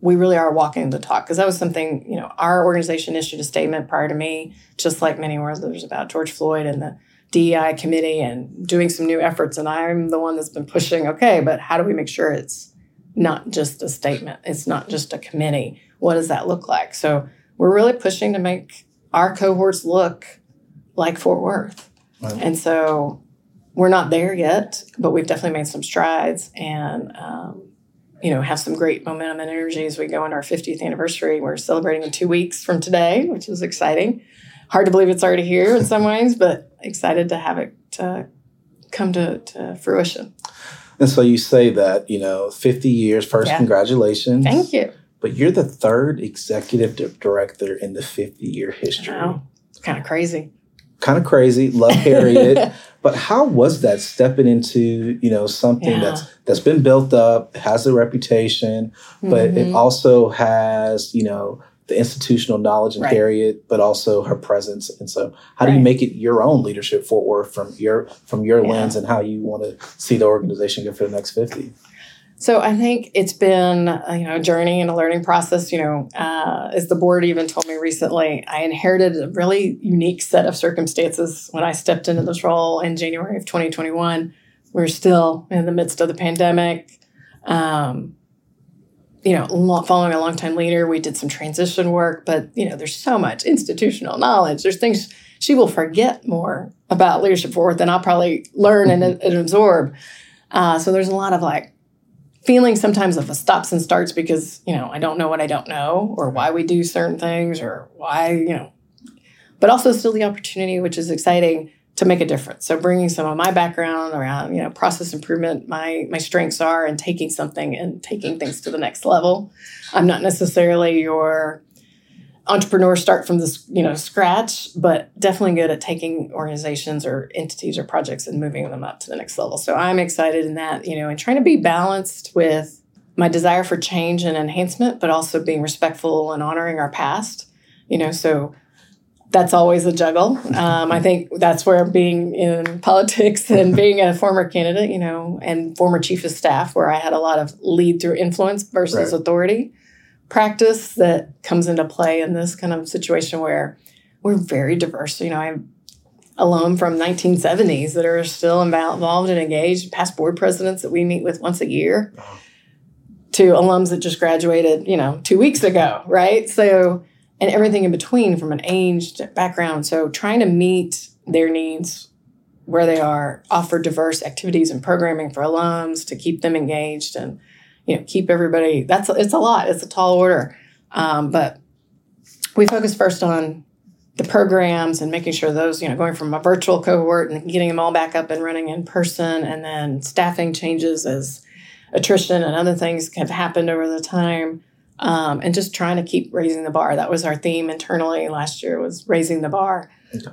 we really are walking the talk. Because that was something, you know, our organization issued a statement prior to me, just like many others about George Floyd and the DEI committee and doing some new efforts. And I'm the one that's been pushing, okay, but how do we make sure it's not just a statement? It's not just a committee. What does that look like? So we're really pushing to make our cohorts look like Fort Worth. Right. And so we're not there yet, but we've definitely made some strides and, um, you know, have some great momentum and energy as we go into our 50th anniversary. We're celebrating in two weeks from today, which is exciting. Hard to believe it's already here in some ways, but excited to have it uh, come to, to fruition. And so you say that, you know, 50 years, first, yeah. congratulations. Thank you. But you're the third executive director in the 50 year history. Wow. It's kind of crazy. Kind of crazy. Love Harriet. but how was that stepping into, you know, something yeah. that's that's been built up, has a reputation, but mm-hmm. it also has, you know, the institutional knowledge in right. Harriet, but also her presence. And so, how right. do you make it your own leadership Fort Worth from your from your yeah. lens and how you want to see the organization go for the next fifty? So I think it's been you know a journey and a learning process. You know, uh, as the board even told me recently, I inherited a really unique set of circumstances when I stepped into this role in January of 2021. We we're still in the midst of the pandemic. Um, you know, following a longtime leader, we did some transition work, but you know, there's so much institutional knowledge. There's things she will forget more about Leadership Fort Worth than I'll probably learn and, and absorb. Uh, so there's a lot of like feeling sometimes of a stops and starts because you know I don't know what I don't know or why we do certain things or why you know, but also still the opportunity, which is exciting to make a difference. So bringing some of my background around, you know, process improvement, my my strengths are and taking something and taking things to the next level. I'm not necessarily your entrepreneur start from this, you know, scratch, but definitely good at taking organizations or entities or projects and moving them up to the next level. So I'm excited in that, you know, and trying to be balanced with my desire for change and enhancement, but also being respectful and honoring our past. You know, so that's always a juggle. Um, I think that's where being in politics and being a former candidate, you know, and former chief of staff, where I had a lot of lead through influence versus right. authority practice that comes into play in this kind of situation where we're very diverse. You know, I'm alum from 1970s that are still involved and engaged, past board presidents that we meet with once a year, to alums that just graduated, you know, two weeks ago, right? So and everything in between from an aged background. So trying to meet their needs where they are, offer diverse activities and programming for alums to keep them engaged and you know keep everybody. That's it's a lot. It's a tall order, um, but we focus first on the programs and making sure those you know going from a virtual cohort and getting them all back up and running in person, and then staffing changes as attrition and other things have happened over the time um, and just trying to keep raising the bar. That was our theme internally last year was raising the bar.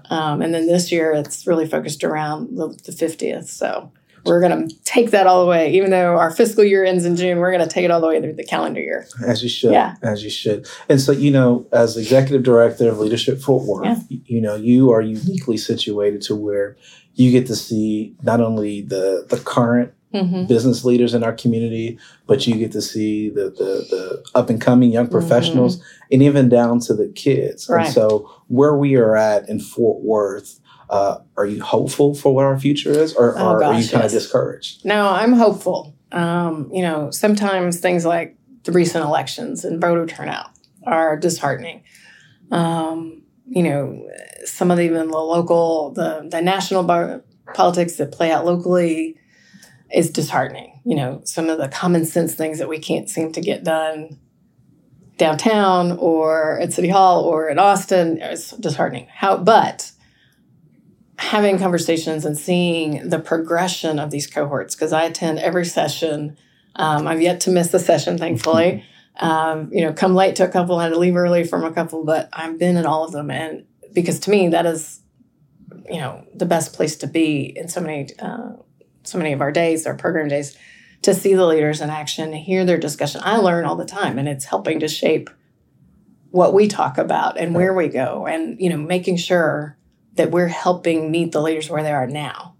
Um, and then this year it's really focused around the, the 50th. So we're going to take that all the way. Even though our fiscal year ends in June, we're going to take it all the way through the calendar year. As you should. Yeah. As you should. And so, you know, as executive director of Leadership Fort Worth, yeah. you know, you are uniquely situated to where you get to see not only the the current mm-hmm. business leaders in our community, but you get to see the the, the up and coming young professionals mm-hmm. and even down to the kids. Right. And so where we are at in Fort Worth, uh, are you hopeful for what our future is, or, oh, or gosh, are you kind yes. of discouraged? No, I'm hopeful. Um, you know, sometimes things like the recent elections and voter turnout are disheartening. Um, you know, some of the, even the local, the the national bar- politics that play out locally is disheartening. You know, some of the common sense things that we can't seem to get done downtown or at City Hall or in Austin is disheartening. How, but having conversations and seeing the progression of these cohorts, because I attend every session. Um, I've yet to miss a session, thankfully. Um, you know, come late to a couple, had to leave early from a couple, but I've been in all of them, and because to me that is, you know, the best place to be in so many, uh, so many of our days, our program days, to see the leaders in action, hear their discussion. I learn all the time, and it's helping to shape what we talk about and where we go, and you know, making sure that we're helping meet the leaders where they are now.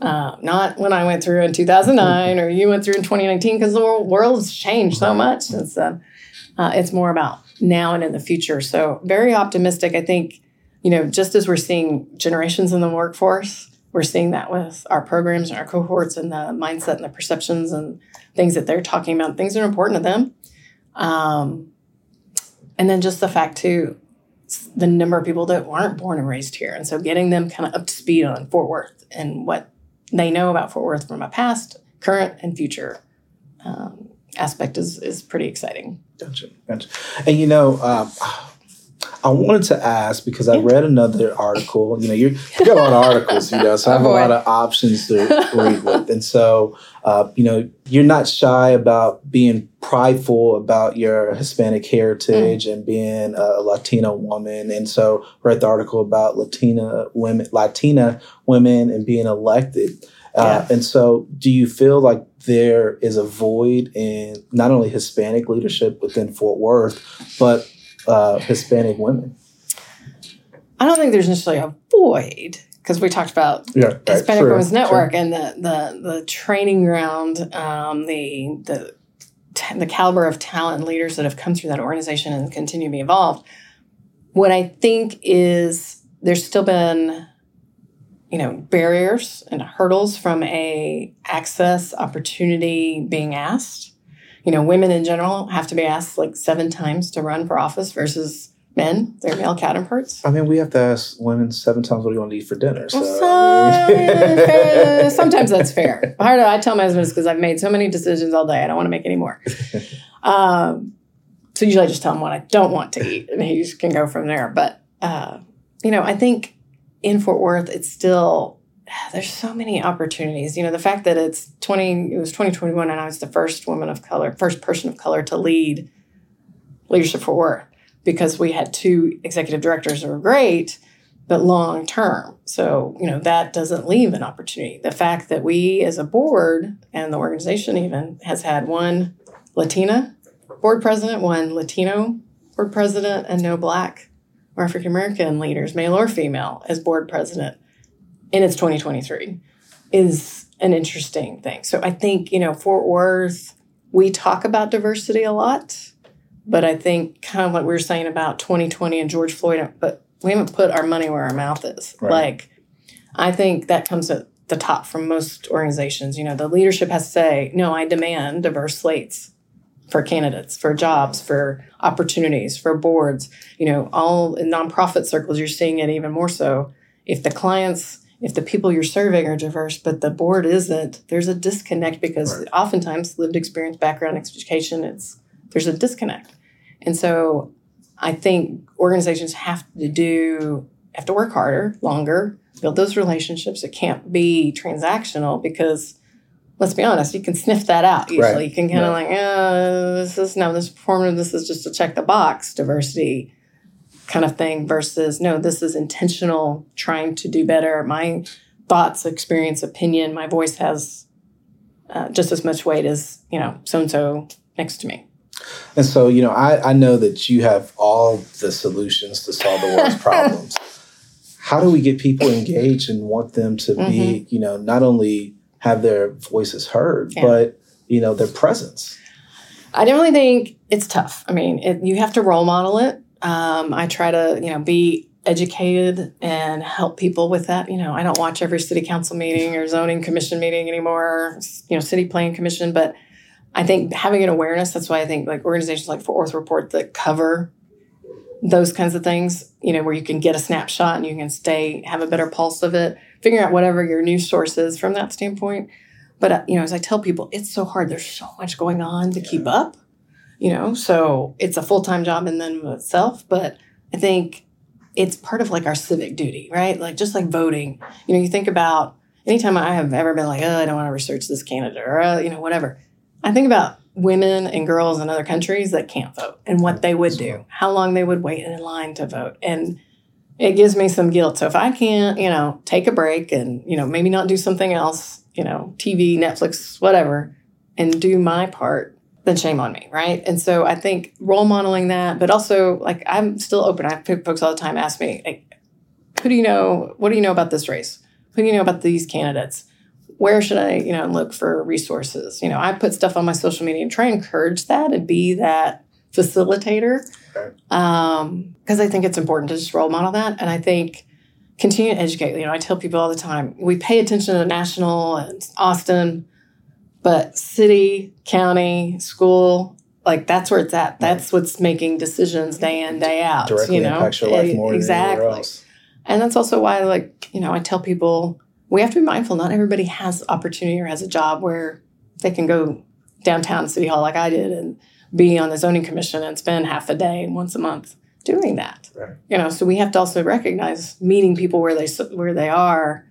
Uh, not when I went through in 2009 or you went through in 2019, because the world's changed so much since then. Uh, it's more about now and in the future. So, very optimistic. I think, you know, just as we're seeing generations in the workforce, we're seeing that with our programs and our cohorts and the mindset and the perceptions and things that they're talking about, things that are important to them. Um, and then just the fact, too, the number of people that weren't born and raised here. And so getting them kind of up to speed on Fort Worth and what they know about Fort Worth from a past, current, and future um, aspect is, is pretty exciting. Gotcha. Gotcha. And you know, um, I wanted to ask because I read another article. You know, you got a lot of articles, you know, so I have a lot of options to read with. And so, uh, you know, you're not shy about being prideful about your Hispanic heritage mm. and being a Latina woman. And so, read the article about Latina women, Latina women, and being elected. Uh, yeah. And so, do you feel like there is a void in not only Hispanic leadership within Fort Worth, but uh, Hispanic women? I don't think there's necessarily a void because we talked about yeah, right, Hispanic Women's Network and the the the training ground, um, the the the caliber of talent and leaders that have come through that organization and continue to be involved. What I think is there's still been you know barriers and hurdles from a access opportunity being asked you know, women in general have to be asked like seven times to run for office versus men. They're male counterparts. I mean, we have to ask women seven times what do you want to eat for dinner. So, so I mean. sometimes that's fair. Hard I tell my husband because I've made so many decisions all day. I don't want to make any more. um, so usually I just tell him what I don't want to eat, and he can go from there. But uh, you know, I think in Fort Worth, it's still there's so many opportunities. You know, the fact that it's 20, it was 2021 and I was the first woman of color, first person of color to lead Leadership Fort Worth because we had two executive directors that were great, but long term. So, you know, that doesn't leave an opportunity. The fact that we as a board and the organization even has had one Latina board president, one Latino board president, and no black or African American leaders, male or female, as board president and it's 2023 is an interesting thing. So I think, you know, Fort Worth, we talk about diversity a lot, but I think kind of what we were saying about 2020 and George Floyd, but we haven't put our money where our mouth is. Right. Like, I think that comes at the top from most organizations. You know, the leadership has to say, no, I demand diverse slates for candidates, for jobs, for opportunities, for boards. You know, all in nonprofit circles, you're seeing it even more so. If the clients if the people you're serving are diverse, but the board isn't, there's a disconnect because right. oftentimes lived experience, background, education, it's there's a disconnect. And so I think organizations have to do have to work harder, longer, build those relationships. It can't be transactional because let's be honest, you can sniff that out usually. Right. You can kind of like, oh, this is no, this is performative, this is just to check the box diversity kind of thing versus no, this is intentional, trying to do better. My thoughts, experience, opinion, my voice has uh, just as much weight as, you know, so and so next to me. And so, you know, I, I know that you have all the solutions to solve the world's problems. How do we get people engaged and want them to mm-hmm. be, you know, not only have their voices heard, yeah. but, you know, their presence? I definitely think it's tough. I mean, it, you have to role model it. Um, I try to, you know, be educated and help people with that. You know, I don't watch every city council meeting or zoning commission meeting anymore, you know, city planning commission, but I think having an awareness, that's why I think like organizations like Fort Worth Report that cover those kinds of things, you know, where you can get a snapshot and you can stay, have a better pulse of it, figure out whatever your news source is from that standpoint. But, uh, you know, as I tell people, it's so hard. There's so much going on to keep up you know? So it's a full-time job in then itself but i think it's part of like our civic duty right? Like just like voting. You know you think about anytime i have ever been like oh i don't want to research this candidate or uh, you know whatever. I think about women and girls in other countries that can't vote and what they would do, how long they would wait in line to vote. And it gives me some guilt. So if I can't, you know, take a break and, you know, maybe not do something else, you know, TV, Netflix, whatever, and do my part, then shame on me, right? And so I think role modeling that, but also like I'm still open. I have folks all the time ask me, like, who do you know? What do you know about this race? Who do you know about these candidates? Where should I, you know, look for resources? You know, I put stuff on my social media and try and encourage that and be that facilitator because um, I think it's important to just role model that. And I think continue to educate. You know, I tell people all the time we pay attention to national and Austin, but city, county, school, like that's where it's at. That's what's making decisions day in day out. Directly you know, impacts your life more exactly. And that's also why, like you know, I tell people we have to be mindful. Not everybody has opportunity or has a job where they can go downtown City Hall like I did and be on the zoning commission and spend half a day once a month doing that. Right. You know, so we have to also recognize meeting people where they where they are.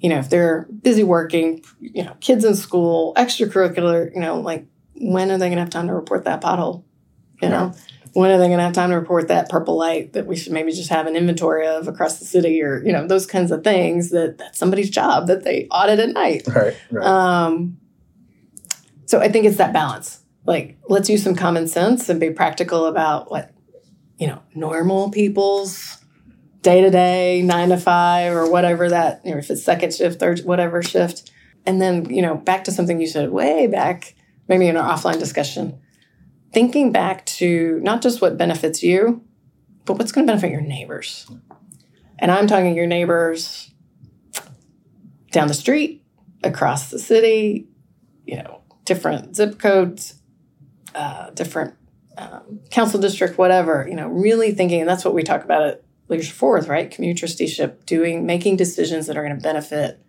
You know, if they're busy working, you know, kids in school, extracurricular. You know, like when are they going to have time to report that pothole? You know, when are they going to have time to report that purple light that we should maybe just have an inventory of across the city, or you know, those kinds of things that that's somebody's job that they audit at night. Right. Right. Um, so I think it's that balance. Like, let's use some common sense and be practical about what, you know, normal people's day to day, nine to five, or whatever that, you know, if it's second shift, third, whatever shift. And then, you know, back to something you said way back, maybe in our offline discussion, thinking back to not just what benefits you, but what's going to benefit your neighbors. And I'm talking your neighbors down the street, across the city, you know, different zip codes, uh, different um, council district, whatever, you know, really thinking, and that's what we talk about at Leadership Fort Worth, right? Community trusteeship, doing, making decisions that are going to benefit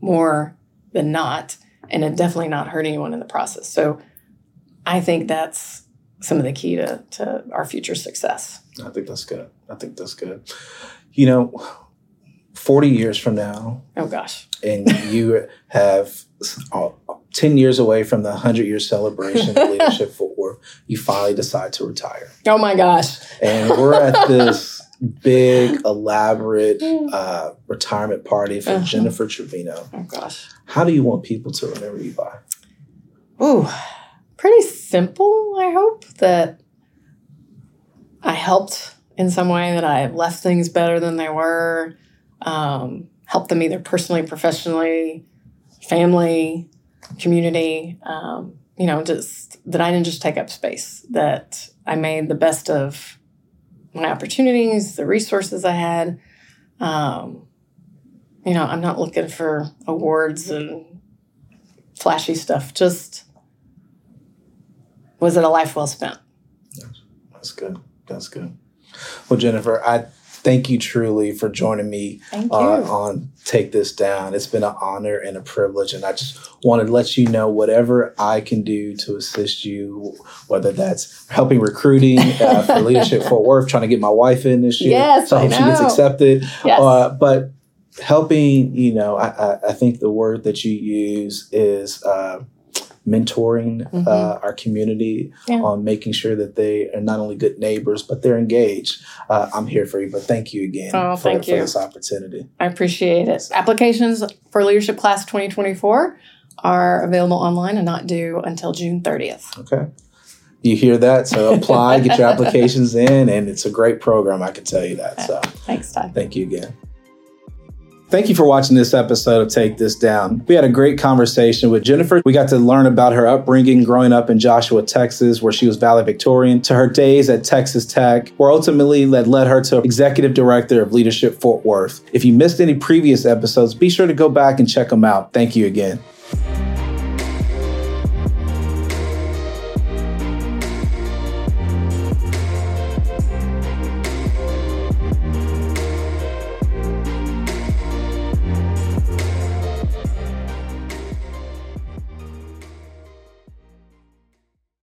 more than not, and it definitely not hurt anyone in the process. So I think that's some of the key to, to our future success. I think that's good. I think that's good. You know, 40 years from now, Oh gosh. and you have uh, 10 years away from the 100 year celebration of leadership for you finally decide to retire Oh my gosh. and we're at this big elaborate uh, retirement party for Uh-huh. jennifer trevino Oh gosh. how do you want people to remember you by Ooh, pretty simple, I hope, that I helped in some way, that I left things better than they were, um, helped them either personally, professionally, family, community. Um, you know, just that I didn't just take up space, that I made the best of my opportunities, the resources I had. Um, you know, I'm not looking for awards and flashy stuff. Just was it a life well spent? that's good that's good well jennifer i thank you truly for joining me uh, on Take This Down. It's been an honor and a privilege. And I just wanted to let you know whatever I can do to assist you, whether that's helping recruiting uh, for Leadership Fort Worth, trying to get my wife in this year. Yes, so I I hope she gets accepted. yes. Uh, but helping, you know, I, I, I think the word that you use is uh, mentoring Mhm. uh, our community Yeah. on making sure that they are not only good neighbors, but they're engaged. Uh, I'm here for you, but thank you again Oh, for, thank for this opportunity. I appreciate it. Applications for Leadership Class 2024 are available online and not due until June 30th. Okay. You hear that? So apply, get your applications in, and it's a great program. I can tell you that. So Thanks, Todd. thank you again. Thank you for watching this episode of Take This Down. We had a great conversation with Jennifer. We got to learn about her upbringing growing up in Joshua, Texas, where she was valedictorian, to her days at Texas Tech, where ultimately that led her to executive director of Leadership Fort Worth. If you missed any previous episodes, be sure to go back and check them out. Thank you again.